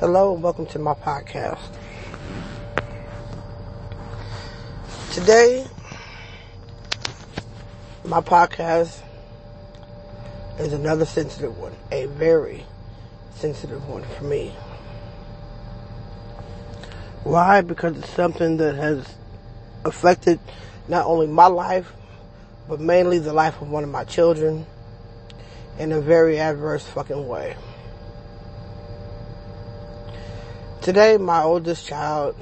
Hello and welcome to my podcast. Today, my podcast is another sensitive one, a very sensitive one for me. Why? Because it's something that has affected not only my life, but mainly the life of one of my children in a very adverse fucking way. Today, my oldest child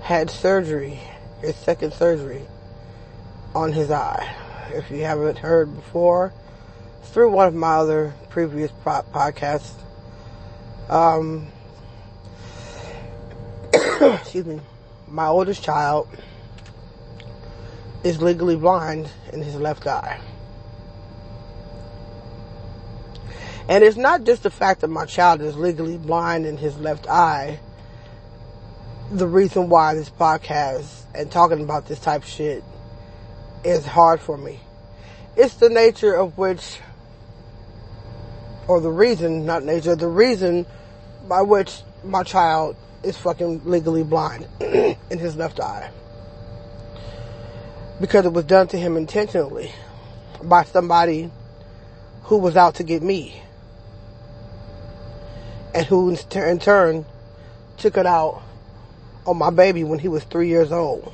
had surgery, his second surgery, on his eye. If you haven't heard before, through one of my other previous podcasts, um, excuse me, my oldest child is legally blind in his left eye. And it's not just the fact that my child is legally blind in his left eye. The reason why this podcast and talking about this type of shit is hard for me. It's the nature of which, or the reason, not nature, the reason by which my child is fucking legally blind in his left eye. Because it was done to him intentionally by somebody who was out to get me and who in turn took it out on my baby when he was three years old.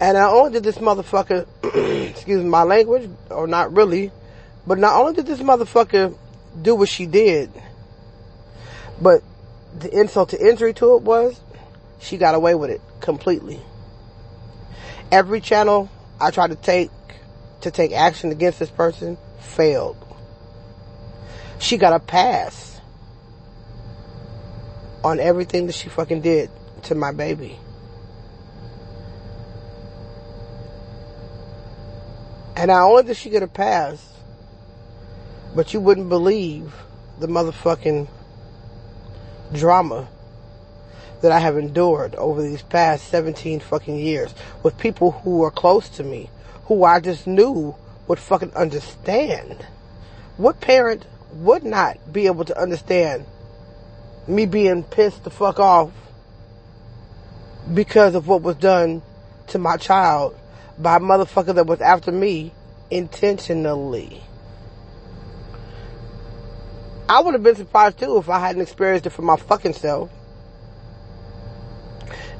And not only did this motherfucker, excuse my language, or not really, but not only did this motherfucker do what she did, but the insult to injury to it was, she got away with it completely. Every channel I tried to take to take action against this person failed. She got a pass on everything that she fucking did to my baby. And not only did she get a pass, but you wouldn't believe the motherfucking drama that I have endured over these past 17 fucking years with people who are close to me, who I just knew would fucking understand. What parent would not be able to understand me being pissed the fuck off because of what was done to my child by a motherfucker that was after me intentionally? I would have been surprised too if I hadn't experienced it for my fucking self.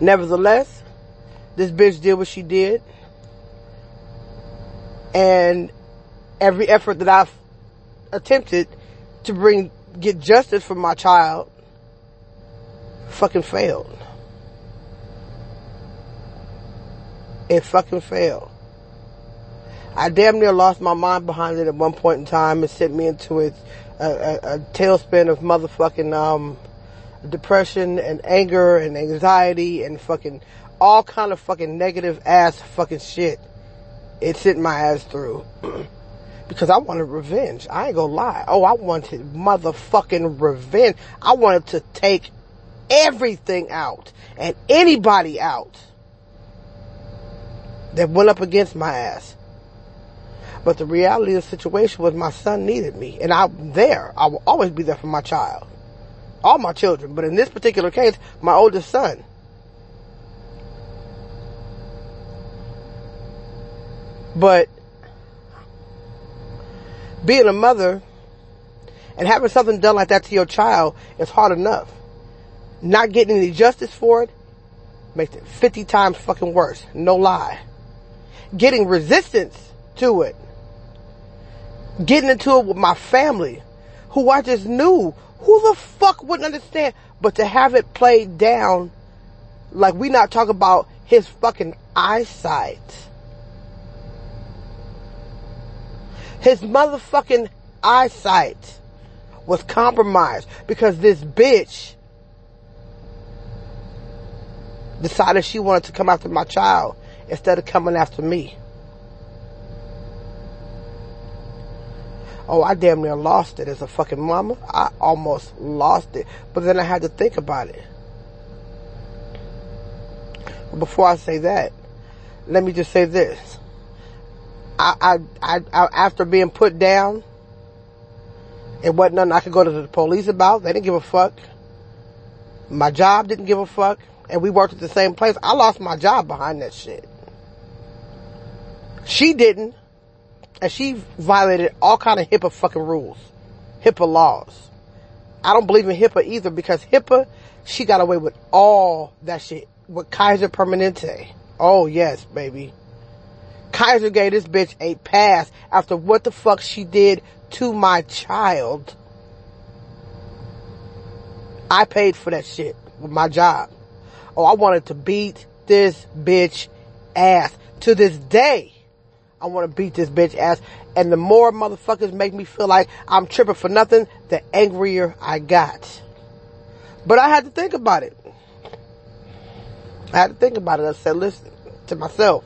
Nevertheless, this bitch did what she did. And every effort that I've attempted to bring, get justice for my child fucking failed. It fucking failed. I damn near lost my mind behind it at one point in time. It sent me into a, a, a tailspin of motherfucking, um, depression and anger and anxiety and fucking all kind of fucking negative ass fucking shit it sent my ass through. because I wanted revenge. I ain't gonna lie. Oh, I wanted motherfucking revenge. I wanted to take everything out and anybody out that went up against my ass. But the reality of the situation was my son needed me and I'm there. I will always be there for my child. All my children. But in this particular case, my oldest son. But being a mother and having something done like that to your child is hard enough. Not getting any justice for it makes it 50 times fucking worse. No lie. Getting resistance to it. Getting into it with my family, who I just knew. Who the fuck wouldn't understand? But to have it played down like we not talk about his fucking eyesight His motherfucking eyesight was compromised because this bitch decided she wanted to come after my child instead of coming after me. Oh, I damn near lost it as a fucking mama. I almost lost it. But then I had to think about it. Before I say that, let me just say this. I, I, I, after being put down It wasn't nothing I could go to the police about. They didn't give a fuck. My job didn't give a fuck. And we worked at the same place. I lost my job behind that shit. She didn't. And she violated all kind of HIPAA fucking rules. HIPAA laws. I don't believe in HIPAA either because HIPAA, she got away with all that shit. With Kaiser Permanente. Oh yes, baby. Kaiser gave this bitch a pass after what the fuck she did to my child. I paid for that shit with my job. Oh, I wanted to beat this bitch ass. To this day, I want to beat this bitch ass. And the more motherfuckers make me feel like I'm tripping for nothing, the angrier I got. But I had to think about it. I had to think about it. I said, listen to myself.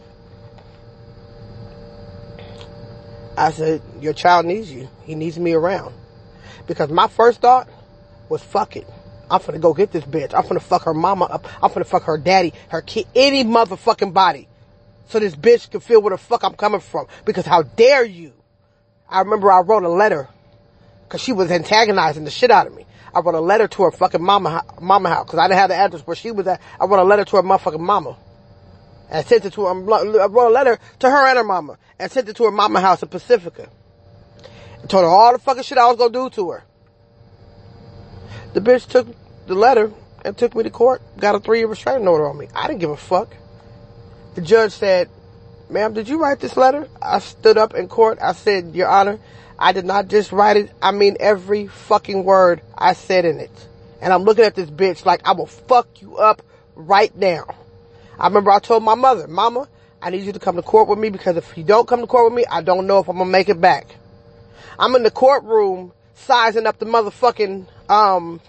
I said, your child needs you. He needs me around. Because my first thought was, fuck it. I'm finna go get this bitch. I'm finna fuck her mama up. I'm finna fuck her daddy, her kid, any motherfucking body. So this bitch can feel where the fuck I'm coming from. Because how dare you? I remember I wrote a letter. Cause she was antagonizing the shit out of me. I wrote a letter to her fucking mama, mama house. Cause I didn't have the address where she was at. I wrote a letter to her motherfucking mama. And sent it to her, I wrote a letter to her and her mama. And sent it to her mama house in Pacifica. And told her all the fucking shit I was gonna do to her. The bitch took the letter and took me to court, got a three year restraining order on me. I didn't give a fuck. The judge said, ma'am, did you write this letter? I stood up in court. I said, your honor, I did not just write it. I mean every fucking word I said in it. And I'm looking at this bitch like I will fuck you up right now. I remember I told my mother, mama, I need you to come to court with me because if you don't come to court with me, I don't know if I'm gonna make it back. I'm in the courtroom sizing up the motherfucking, um,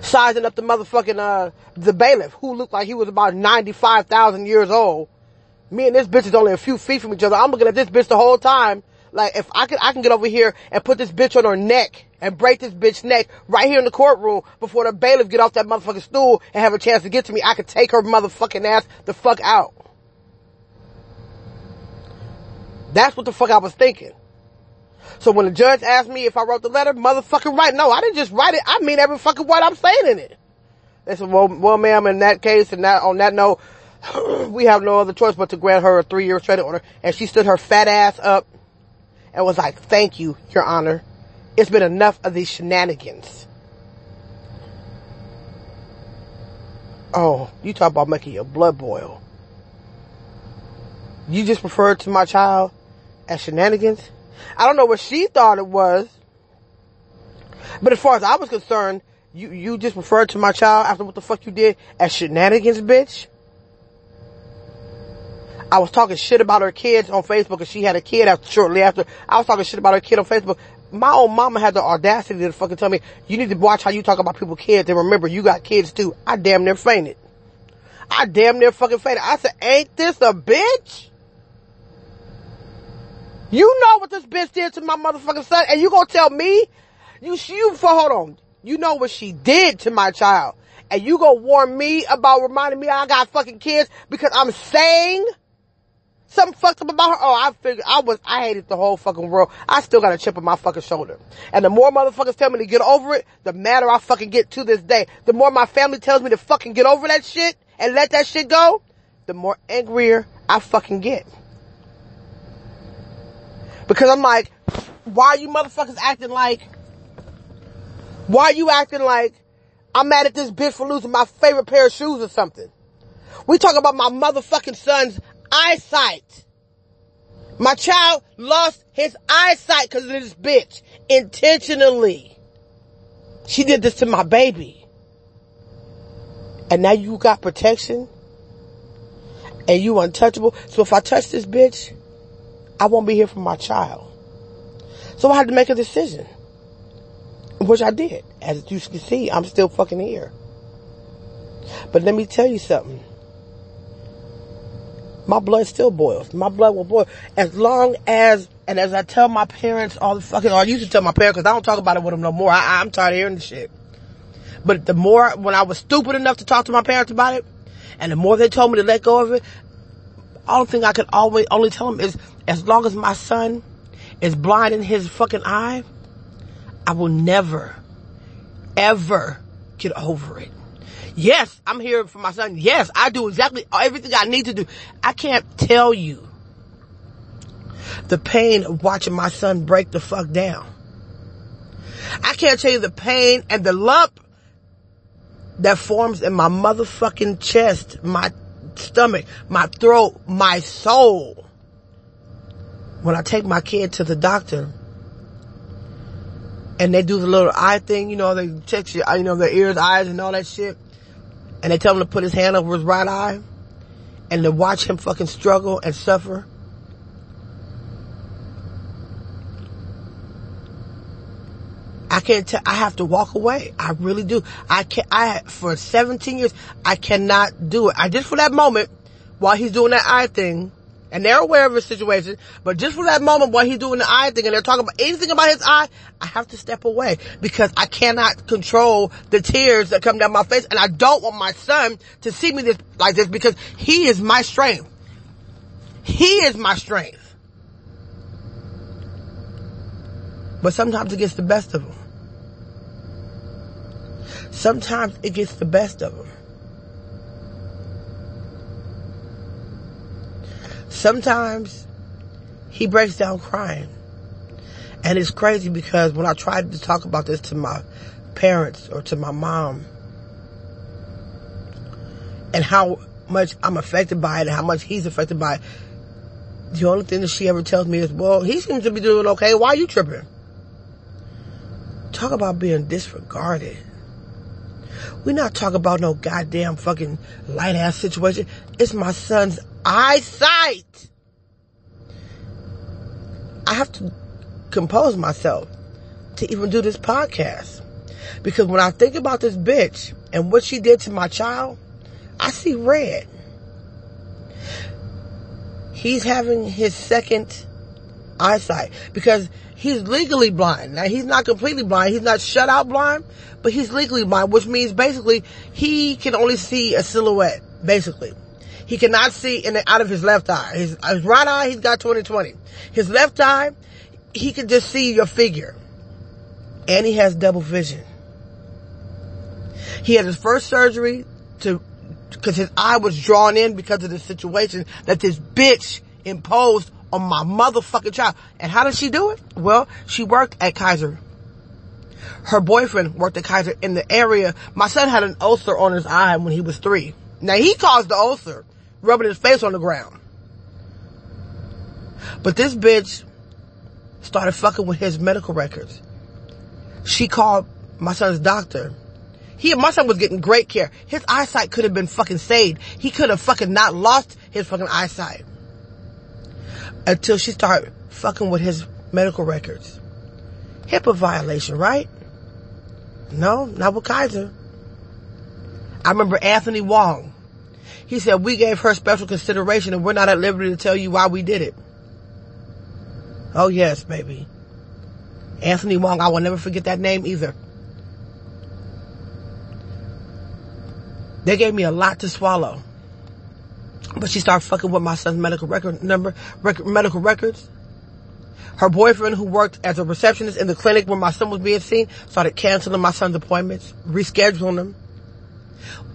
sizing up the motherfucking, uh, the bailiff who looked like he was about 95,000 years old. Me and this bitch is only a few feet from each other. I'm looking at this bitch the whole time. Like if I can, I can get over here and put this bitch on her neck and break this bitch neck right here in the courtroom before the bailiff get off that motherfucking stool and have a chance to get to me. I could take her motherfucking ass the fuck out. That's what the fuck I was thinking. So when the judge asked me if I wrote the letter, motherfucking right. No, I didn't just write it. I mean every fucking word I'm saying in it. They said, well, well, ma'am, in that case, and that, on that note, we have no other choice but to grant her a three-year restraining order. And she stood her fat ass up and was like, thank you, your honor. It's been enough of these shenanigans. Oh, you talk about making your blood boil. You just referred to my child as shenanigans? I don't know what she thought it was. But as far as I was concerned, you, you just referred to my child after what the fuck you did as shenanigans, bitch. I was talking shit about her kids on Facebook and she had a kid after, shortly after. I was talking shit about her kid on Facebook. My own mama had the audacity to fucking tell me, you need to watch how you talk about people's kids and remember you got kids too. I damn near fainted. I damn near fucking fainted. I said, ain't this a bitch? You know what this bitch did to my motherfucking son, and you gonna tell me? You, you, hold on. You know what she did to my child, and you gonna warn me about reminding me I got fucking kids because I'm saying something fucked up about her? Oh, I figured, I was, I hated the whole fucking world. I still got a chip on my fucking shoulder. And the more motherfuckers tell me to get over it, the madder I fucking get to this day. The more my family tells me to fucking get over that shit and let that shit go, the more angrier I fucking get. Because I'm like, why are you motherfuckers acting like, why are you acting like I'm mad at this bitch for losing my favorite pair of shoes or something? We talk about my motherfucking son's eyesight. My child lost his eyesight because of this bitch intentionally. She did this to my baby. And now you got protection and you untouchable. So if I touch this bitch, I won't be here for my child. So I had to make a decision. Which I did. As you can see, I'm still fucking here. But let me tell you something. My blood still boils. My blood will boil. As long as, and as I tell my parents all the fucking, or I used to tell my parents, cause I don't talk about it with them no more. I, I'm tired of hearing the shit. But the more, when I was stupid enough to talk to my parents about it, and the more they told me to let go of it, all the thing I could always, only tell them is, as long as my son is blind in his fucking eye, I will never, ever get over it. Yes, I'm here for my son. Yes, I do exactly everything I need to do. I can't tell you the pain of watching my son break the fuck down. I can't tell you the pain and the lump that forms in my motherfucking chest, my stomach, my throat, my soul. When I take my kid to the doctor and they do the little eye thing, you know, they check your, you know, their ears, eyes and all that shit. And they tell him to put his hand over his right eye and to watch him fucking struggle and suffer. I can't tell, I have to walk away. I really do. I can't. I, for 17 years, I cannot do it. I just for that moment, while he's doing that eye thing, and they're aware of his situation, but just for that moment while he's doing the eye thing and they're talking about anything about his eye, I have to step away because I cannot control the tears that come down my face and I don't want my son to see me this, like this because he is my strength. He is my strength. But sometimes it gets the best of him. Sometimes it gets the best of them. Sometimes he breaks down crying. And it's crazy because when I tried to talk about this to my parents or to my mom and how much I'm affected by it and how much he's affected by it, the only thing that she ever tells me is, well, he seems to be doing okay. Why are you tripping? Talk about being disregarded. We're not talking about no goddamn fucking light ass situation. It's my son's eyesight. I have to compose myself to even do this podcast. Because when I think about this bitch and what she did to my child, I see red. He's having his second eyesight because he's legally blind. Now he's not completely blind. He's not shut out blind, but he's legally blind, which means basically he can only see a silhouette, basically. He cannot see in the, out of his left eye. His, his right eye, he's got 20/20. His left eye, he can just see your figure. And he has double vision. He had his first surgery to, cause his eye was drawn in because of the situation that this bitch imposed on my motherfucking child. And how did she do it? Well, she worked at Kaiser. Her boyfriend worked at Kaiser in the area. My son had an ulcer on his eye when he was three. Now he caused the ulcer, rubbing his face on the ground. But this bitch started fucking with his medical records. She called my son's doctor. He, my son was getting great care. His eyesight could have been fucking saved. He could have fucking not lost his fucking eyesight until she started fucking with his medical records. HIPAA violation, right? No, not with Kaiser. I remember Anthony Wong. He said, we gave her special consideration and we're not at liberty to tell you why we did it. Oh yes, baby. Anthony Wong, I will never forget that name either. They gave me a lot to swallow. But she started fucking with my son's medical record number, rec- medical records. Her boyfriend, who worked as a receptionist in the clinic where my son was being seen, started canceling my son's appointments, rescheduling them.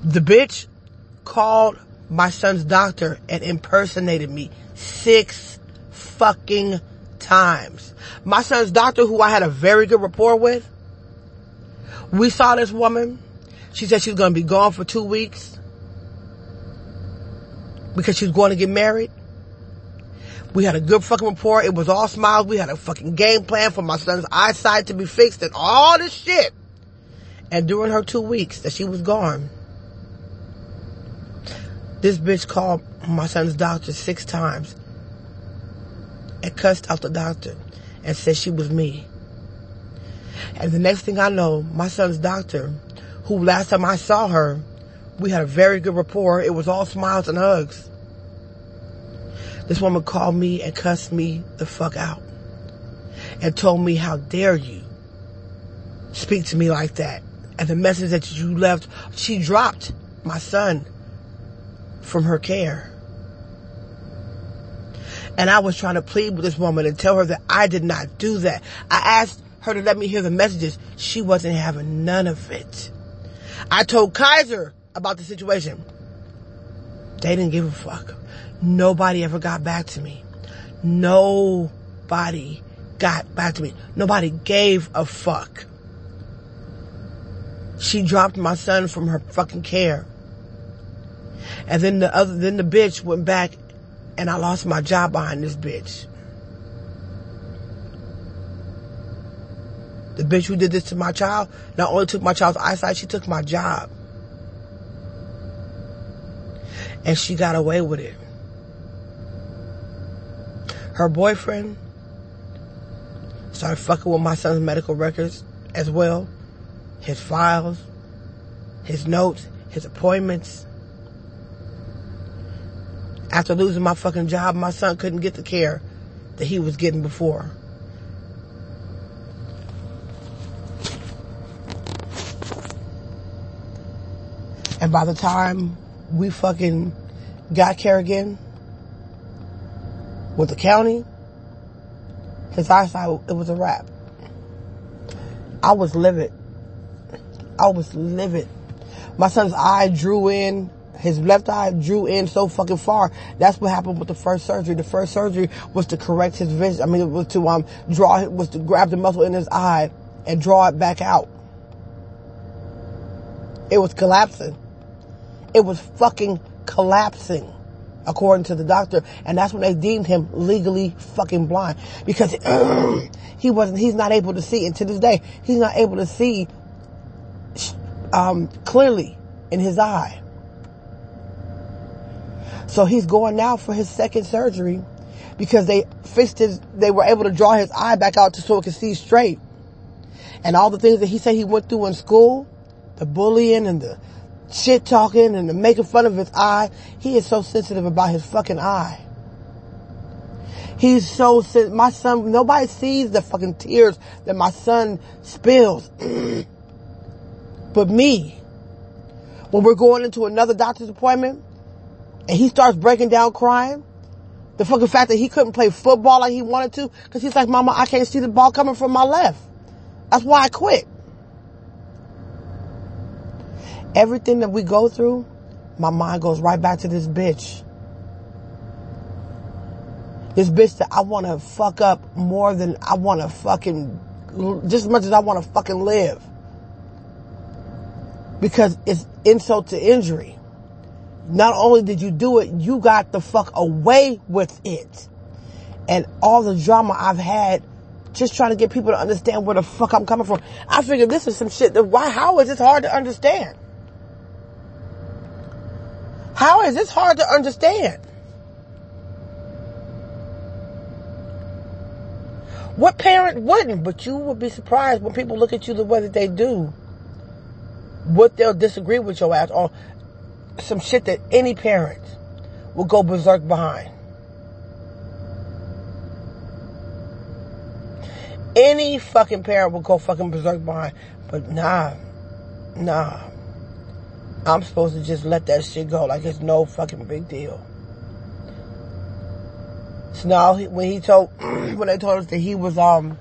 The bitch called my son's doctor and impersonated me six fucking times. My son's doctor, who I had a very good rapport with, we saw this woman. She said she was going to be gone for two weeks because she was going to get married. We had a good fucking rapport. It was all smiles. We had a fucking game plan for my son's eyesight to be fixed and all this shit. And during her two weeks that she was gone, this bitch called my son's doctor six times and cussed out the doctor and said she was me. And the next thing I know, my son's doctor, who last time I saw her we had a very good rapport. It was all smiles and hugs. This woman called me and cussed me the fuck out and told me, how dare you speak to me like that? And the message that you left, she dropped my son from her care. And I was trying to plead with this woman and tell her that I did not do that. I asked her to let me hear the messages. She wasn't having none of it. I told Kaiser about the situation. They didn't give a fuck. Nobody ever got back to me. Nobody got back to me. Nobody gave a fuck. She dropped my son from her fucking care. And then the other, then the bitch went back and I lost my job behind this bitch. The bitch who did this to my child not only took my child's eyesight, she took my job. And she got away with it. Her boyfriend started fucking with my son's medical records as well. His files, his notes, his appointments. After losing my fucking job, my son couldn't get the care that he was getting before. And by the time we fucking got care again with the county, his eyesight, it was a wrap. I was livid. I was livid. My son's eye drew in, his left eye drew in so fucking far. That's what happened with the first surgery. The first surgery was to correct his vision. I mean, it was to um draw, it was to grab the muscle in his eye and draw it back out. It was collapsing. It was fucking collapsing, according to the doctor. And that's when they deemed him legally fucking blind. Because he wasn't, he's not able to see. And to this day, he's not able to see um, clearly in his eye. So he's going now for his second surgery because they fixed his, they were able to draw his eye back out to so it could see straight. And all the things that he said he went through in school, the bullying and the shit talking and the making fun of his eye. He is so sensitive about his fucking eye. He's so my son. Nobody sees the fucking tears that my son spills, but me. When we're going into another doctor's appointment, and he starts breaking down crying, the fucking fact that he couldn't play football like he wanted to, because he's like, "Mama, I can't see the ball coming from my left." That's why I quit. Everything that we go through, my mind goes right back to this bitch. This bitch that I want to fuck up more than I want to fucking, just as much as I want to fucking live. Because it's insult to injury. Not only did you do it, you got the fuck away with it. And all the drama I've had just trying to get people to understand where the fuck I'm coming from. I figured this is some shit that why how is this hard to understand? How is this hard to understand? What parent wouldn't? But you would be surprised when people look at you the way that they do. What they'll disagree with your ass on some shit that any parent will go berserk behind. Any fucking parent will go fucking berserk behind. But nah, nah. I'm supposed to just let that shit go like it's no fucking big deal. So now when he told, when they told us that he was, um,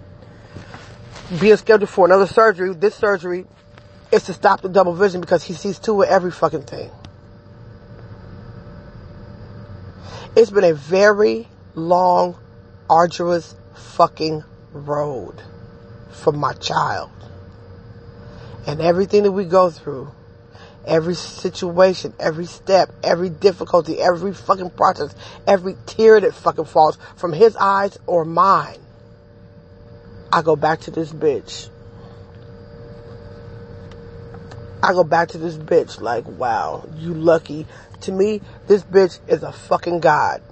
being scheduled for another surgery, this surgery is to stop the double vision because he sees two of every fucking thing. It's been a very long, arduous fucking road for my child. And everything that we go through every situation, every step, every difficulty, every fucking process, every tear that fucking falls from his eyes or mine. I go back to this bitch. I go back to this bitch like, wow, you lucky. To me, this bitch is a fucking god.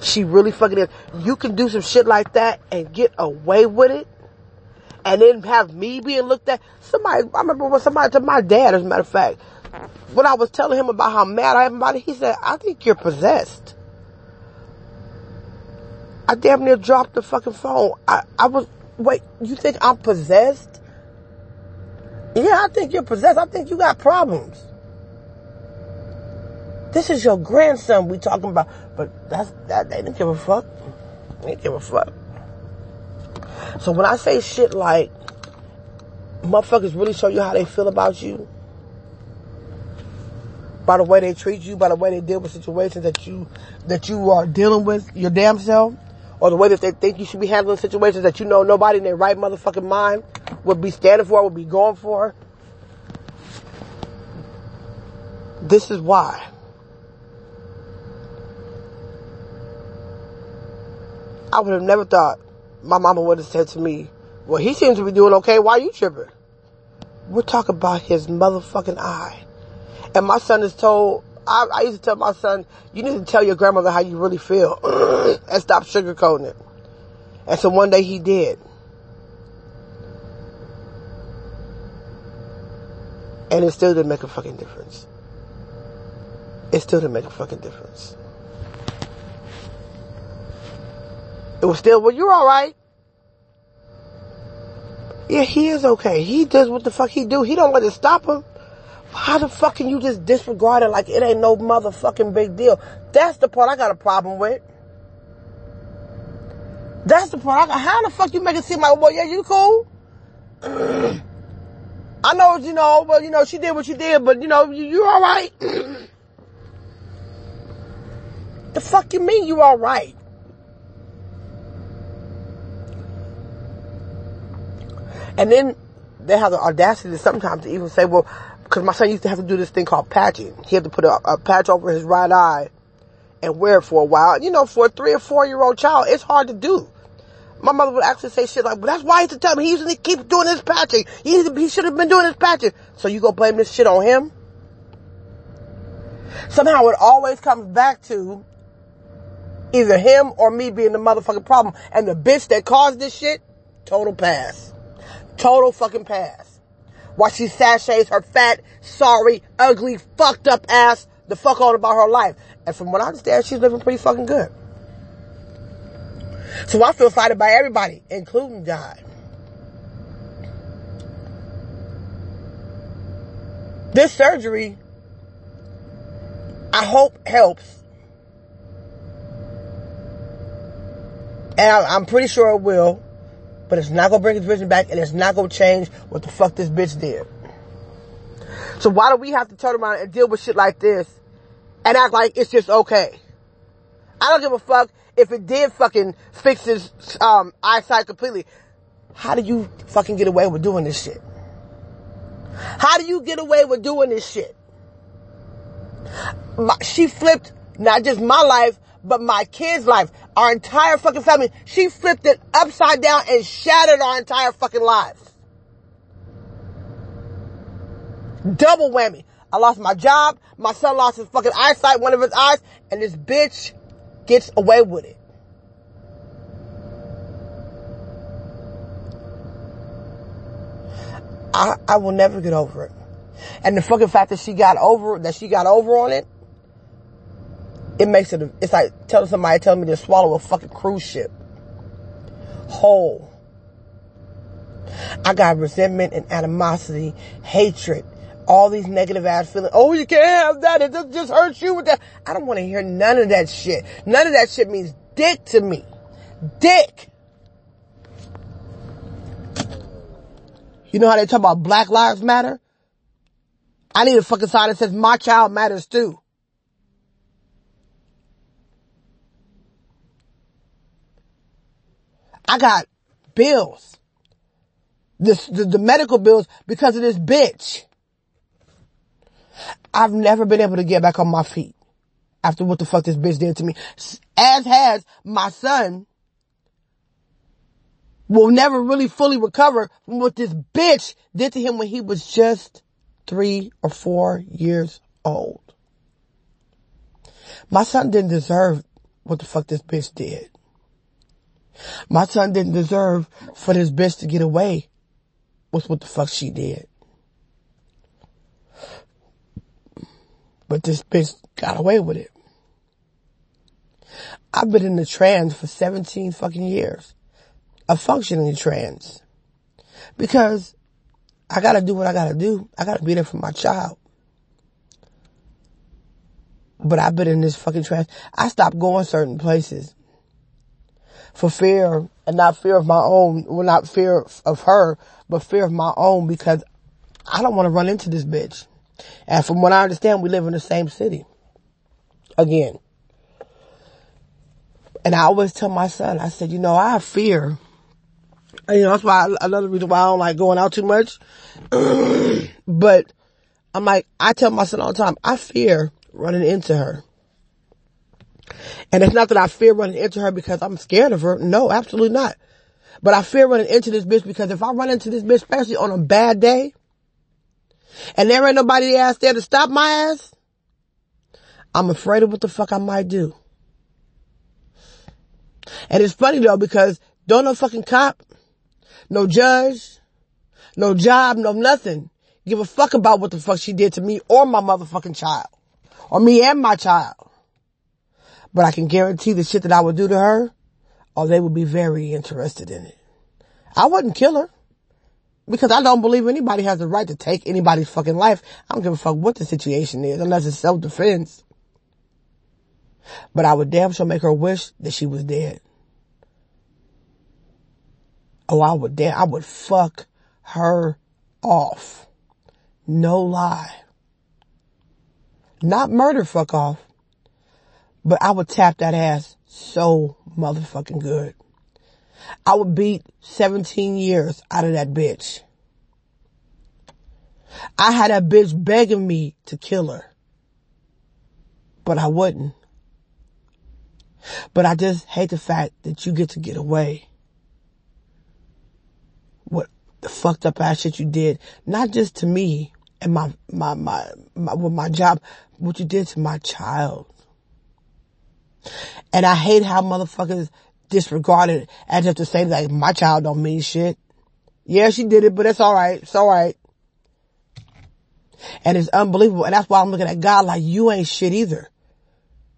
She really fucking is. You can do some shit like that and get away with it and then have me being looked at. Somebody, I remember when somebody to my dad, as a matter of fact, when I was telling him about how mad I am about it, he said, I think you're possessed. I damn near dropped the fucking phone. I, I was, wait, you think I'm possessed? Yeah, I think you're possessed. I think you got problems. This is your grandson we talking about. But that's, that, they didn't give a fuck. They didn't give a fuck. So when I say shit like, motherfuckers really show you how they feel about you, by the way they treat you, by the way they deal with situations that you that you are dealing with your damn self, or the way that they think you should be handling situations that you know nobody in their right motherfucking mind would be standing for, would be going for. This is why. I would have never thought my mama would have said to me, well, he seems to be doing okay. Why are you tripping? We're talking about his motherfucking eye. And my son is told, I, I used to tell my son, you need to tell your grandmother how you really feel and stop sugarcoating it. And so one day he did. And it still didn't make a fucking difference. It still didn't make a fucking difference. It was still, well, you're alright. Yeah, he is okay. He does what the fuck he do. He don't let it stop him. How the fuck can you just disregard it like it ain't no motherfucking big deal? That's the part I got a problem with. That's the part I got. How the fuck you make it seem like, well, yeah, you cool? I know, you know, well, you know, she did what she did, but you know, you, you alright? the fuck you mean you alright? And then they have the audacity sometimes to even say, well, because my son used to have to do this thing called patching. He had to put a, a, patch over his right eye and wear it for a while. You know, for a three or four year old child, it's hard to do. My mother would actually say shit like, well, that's why he used to tell me he used to keep doing his patching. He, he should have been doing his patching. So you go blame this shit on him? Somehow it always comes back to either him or me being the motherfucking problem. And the bitch that caused this shit, total pass. Total fucking pass. While she sashays her fat, sorry, ugly, fucked up ass the fuck on about her life. And from what I understand, she's living pretty fucking good. So I feel slighted by everybody, including God. This surgery, I hope helps. And I'm pretty sure it will but it's not gonna bring his vision back and it's not gonna change what the fuck this bitch did. So why do we have to turn around and deal with shit like this and act like it's just okay? I don't give a fuck if it did fucking fix his um, eyesight completely. How do you fucking get away with doing this shit? How do you get away with doing this shit? My, she flipped not just my life, but my kid's life, our entire fucking family. She flipped it upside down and shattered our entire fucking lives. Double whammy. I lost my job. My son lost his fucking eyesight, one of his eyes, and this bitch gets away with it. I, I will never get over it. And the fucking fact that she got over, that she got over on it, it makes it, it's like telling somebody, telling me to swallow a fucking cruise ship. Whole. I got resentment and animosity, hatred, all these negative ass feelings. Oh, you can't have that. It just, just hurts you with that. I don't want to hear none of that shit. None of that shit means dick to me. Dick. You know how they talk about Black Lives Matter? I need a fucking sign that says my child matters too. I got bills. This, the, the medical bills because of this bitch. I've never been able to get back on my feet after what the fuck this bitch did to me. As has my son will never really fully recover from what this bitch did to him when he was just three or four years old. My son didn't deserve what the fuck this bitch did. My son didn't deserve for this bitch to get away with what the fuck she did. But this bitch got away with it. I've been in the trance for 17 fucking years. A functioning trance. Because I gotta do what I gotta do. I gotta be there for my child. But I've been in this fucking trance. I stopped going certain places for fear and not fear of my own, well not fear of her, but fear of my own because I don't want to run into this bitch. And from what I understand, we live in the same city. Again. And I always tell my son, I said, you know, I have fear. And, you know, that's why another reason why I don't like going out too much. but I'm like, I tell my son all the time, I fear running into her. And it's not that I fear running into her because I'm scared of her. No, absolutely not. But I fear running into this bitch because if I run into this bitch, especially on a bad day, and there ain't nobody else there to stop my ass, I'm afraid of what the fuck I might do. And it's funny though because don't no fucking cop, no judge, no job, no nothing give a fuck about what the fuck she did to me or my motherfucking child. Or me and my child. But I can guarantee the shit that I would do to her, or they would be very interested in it. I wouldn't kill her. Because I don't believe anybody has the right to take anybody's fucking life. I don't give a fuck what the situation is, unless it's self-defense. But I would damn sure make her wish that she was dead. Oh, I would damn, I would fuck her off. No lie. Not murder fuck off. But I would tap that ass so motherfucking good. I would beat 17 years out of that bitch. I had that bitch begging me to kill her. But I wouldn't. But I just hate the fact that you get to get away. What the fucked up ass shit you did, not just to me and my, my, my, my, with my job, what you did to my child. And I hate how motherfuckers disregard it as if to say like my child don't mean shit. Yeah, she did it, but it's alright. It's alright. And it's unbelievable. And that's why I'm looking at God like you ain't shit either.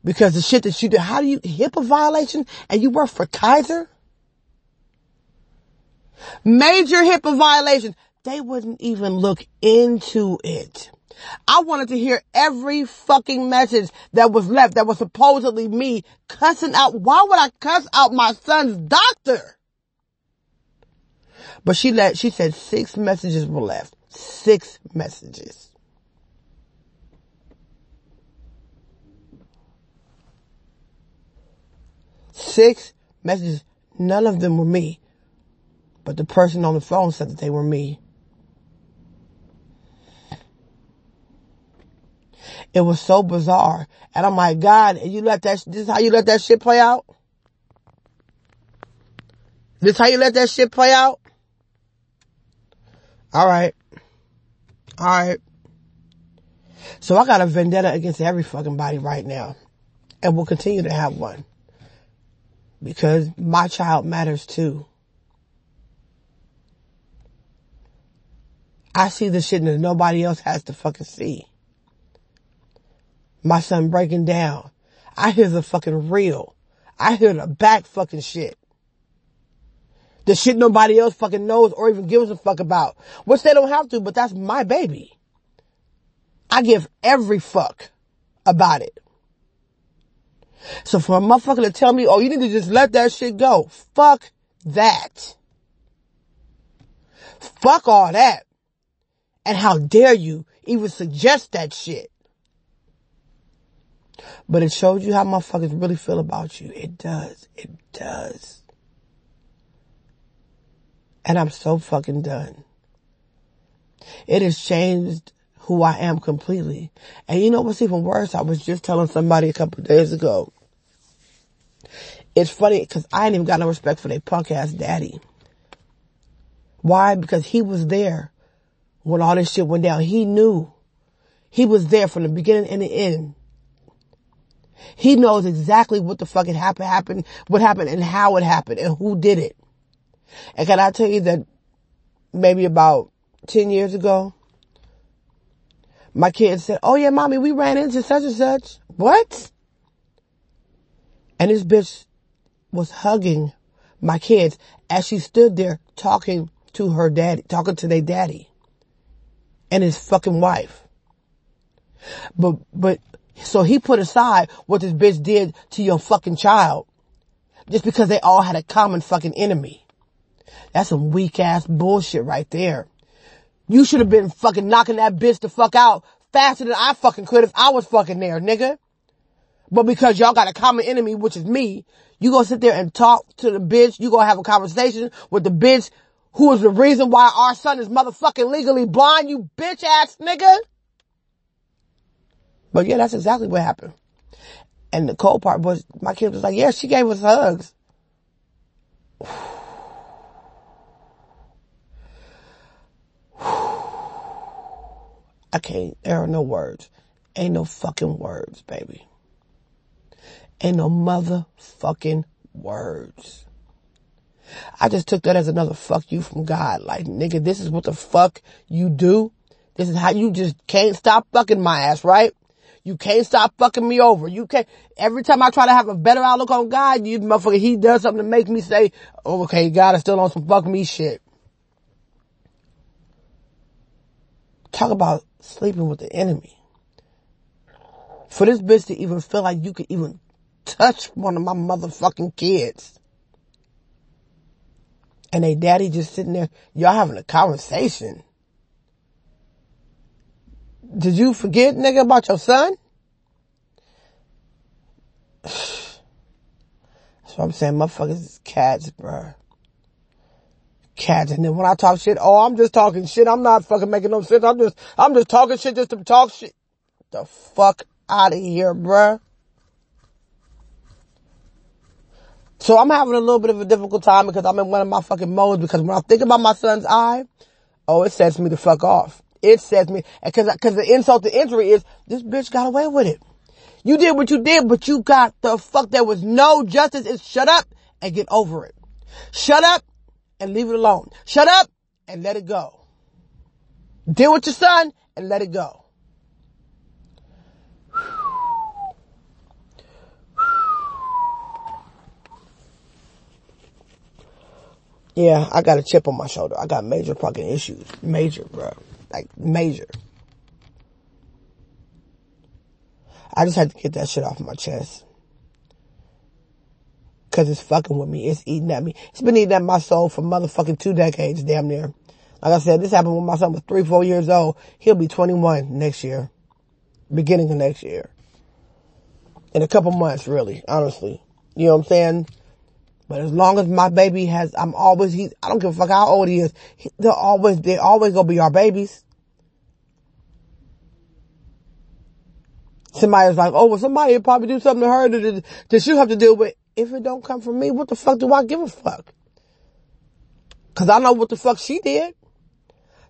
Because the shit that you did, how do you, HIPAA violation and you work for Kaiser? Major HIPAA violation. They wouldn't even look into it. I wanted to hear every fucking message that was left that was supposedly me cussing out. Why would I cuss out my son's doctor? But she let, she said six messages were left. Six messages. Six messages. None of them were me. But the person on the phone said that they were me. It was so bizarre. And I'm like, God, and you let that, this is how you let that shit play out? This how you let that shit play out? Alright. Alright. So I got a vendetta against every fucking body right now. And will continue to have one. Because my child matters too. I see the shit that nobody else has to fucking see. My son breaking down. I hear the fucking real. I hear the back fucking shit. The shit nobody else fucking knows or even gives a fuck about. Which they don't have to, but that's my baby. I give every fuck about it. So for a motherfucker to tell me, oh, you need to just let that shit go. Fuck that. Fuck all that. And how dare you even suggest that shit? But it shows you how motherfuckers really feel about you. It does. It does. And I'm so fucking done. It has changed who I am completely. And you know what's even worse? I was just telling somebody a couple days ago. It's funny because I ain't even got no respect for their punk ass daddy. Why? Because he was there when all this shit went down. He knew. He was there from the beginning and the end. He knows exactly what the fuck happened, happened, what happened and how it happened and who did it. And can I tell you that maybe about 10 years ago, my kids said, oh yeah, mommy, we ran into such and such. What? And this bitch was hugging my kids as she stood there talking to her daddy, talking to their daddy and his fucking wife. But, but so he put aside what this bitch did to your fucking child. just because they all had a common fucking enemy. That's some weak ass bullshit right there. You should have been fucking knocking that bitch the fuck out faster than I fucking could if I was fucking there, nigga. But because y'all got a common enemy, which is me, you gonna sit there and talk to the bitch, you gonna have a conversation with the bitch who is the reason why our son is motherfucking legally blind, you bitch ass nigga. But yeah, that's exactly what happened. And the cold part was my kid was like, yeah, she gave us hugs. I can't, there are no words. Ain't no fucking words, baby. Ain't no motherfucking words. I just took that as another fuck you from God. Like, nigga, this is what the fuck you do. This is how you just can't stop fucking my ass, right? You can't stop fucking me over. You can't, every time I try to have a better outlook on God, you motherfucker, he does something to make me say, oh, okay, God is still on some fuck me shit. Talk about sleeping with the enemy. For this bitch to even feel like you could even touch one of my motherfucking kids. And they daddy just sitting there, y'all having a conversation. Did you forget, nigga, about your son? That's what I'm saying. Motherfuckers is cats, bruh. Cats. And then when I talk shit, oh, I'm just talking shit. I'm not fucking making no sense. I'm just, I'm just talking shit just to talk shit. The fuck out of here, bruh. So I'm having a little bit of a difficult time because I'm in one of my fucking modes because when I think about my son's eye, oh, it sets me the fuck off. It sets me, cause, cause the insult to injury is, this bitch got away with it. You did what you did, but you got the fuck, there was no justice. It's shut up and get over it. Shut up and leave it alone. Shut up and let it go. Deal with your son and let it go. Yeah, I got a chip on my shoulder. I got major fucking issues. Major, bro. Like, major. I just had to get that shit off my chest. Cause it's fucking with me. It's eating at me. It's been eating at my soul for motherfucking two decades, damn near. Like I said, this happened when my son was three, four years old. He'll be 21 next year. Beginning of next year. In a couple months, really, honestly. You know what I'm saying? But as long as my baby has, I'm always, he, I don't give a fuck how old he is. He, they're always, they're always gonna be our babies. Somebody's like, oh, well, somebody probably do something to her that, that she'll have to deal with. If it don't come from me, what the fuck do I give a fuck? Cause I know what the fuck she did.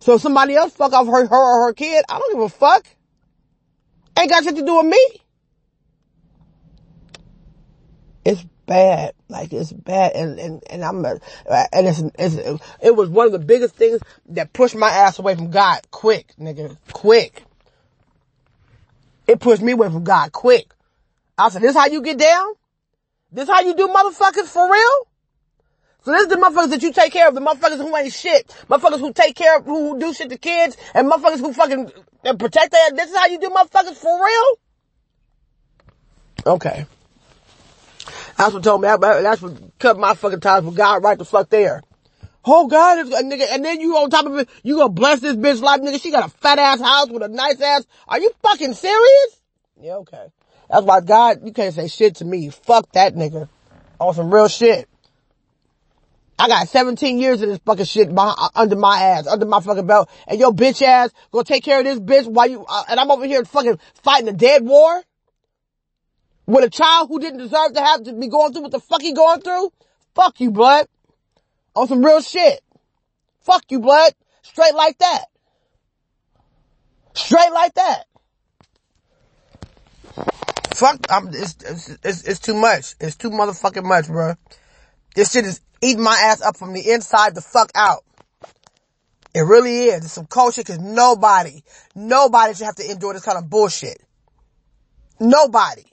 So if somebody else fuck off her, her or her kid, I don't give a fuck. Ain't got shit to do with me. It's bad. Like it's bad, and and and I'm and it's, it's it was one of the biggest things that pushed my ass away from God quick, nigga, quick. It pushed me away from God quick. I said, "This how you get down? This how you do motherfuckers for real?" So this is the motherfuckers that you take care of, the motherfuckers who ain't shit, motherfuckers who take care of, who do shit to kids, and motherfuckers who fucking protect their, this is how you do motherfuckers for real? Okay. That's what told me. That's what cut my fucking ties with God right the fuck there. Oh God, a nigga, and then you on top of it, you gonna bless this bitch life, nigga. She got a fat ass house with a nice ass. Are you fucking serious? Yeah, okay. That's why God, you can't say shit to me. Fuck that nigga. On some real shit. I got 17 years of this fucking shit behind, under my ass, under my fucking belt, and your bitch ass gonna take care of this bitch while you, uh, and I'm over here fucking fighting a dead war? With a child who didn't deserve to have to be going through what the fuck he going through? Fuck you, blood. On some real shit. Fuck you, blood. Straight like that. Straight like that. Fuck, I'm, it's, it's, it's, it's too much. It's too motherfucking much, bro. This shit is eating my ass up from the inside the fuck out. It really is. It's some culture cause nobody, nobody should have to endure this kind of bullshit. Nobody.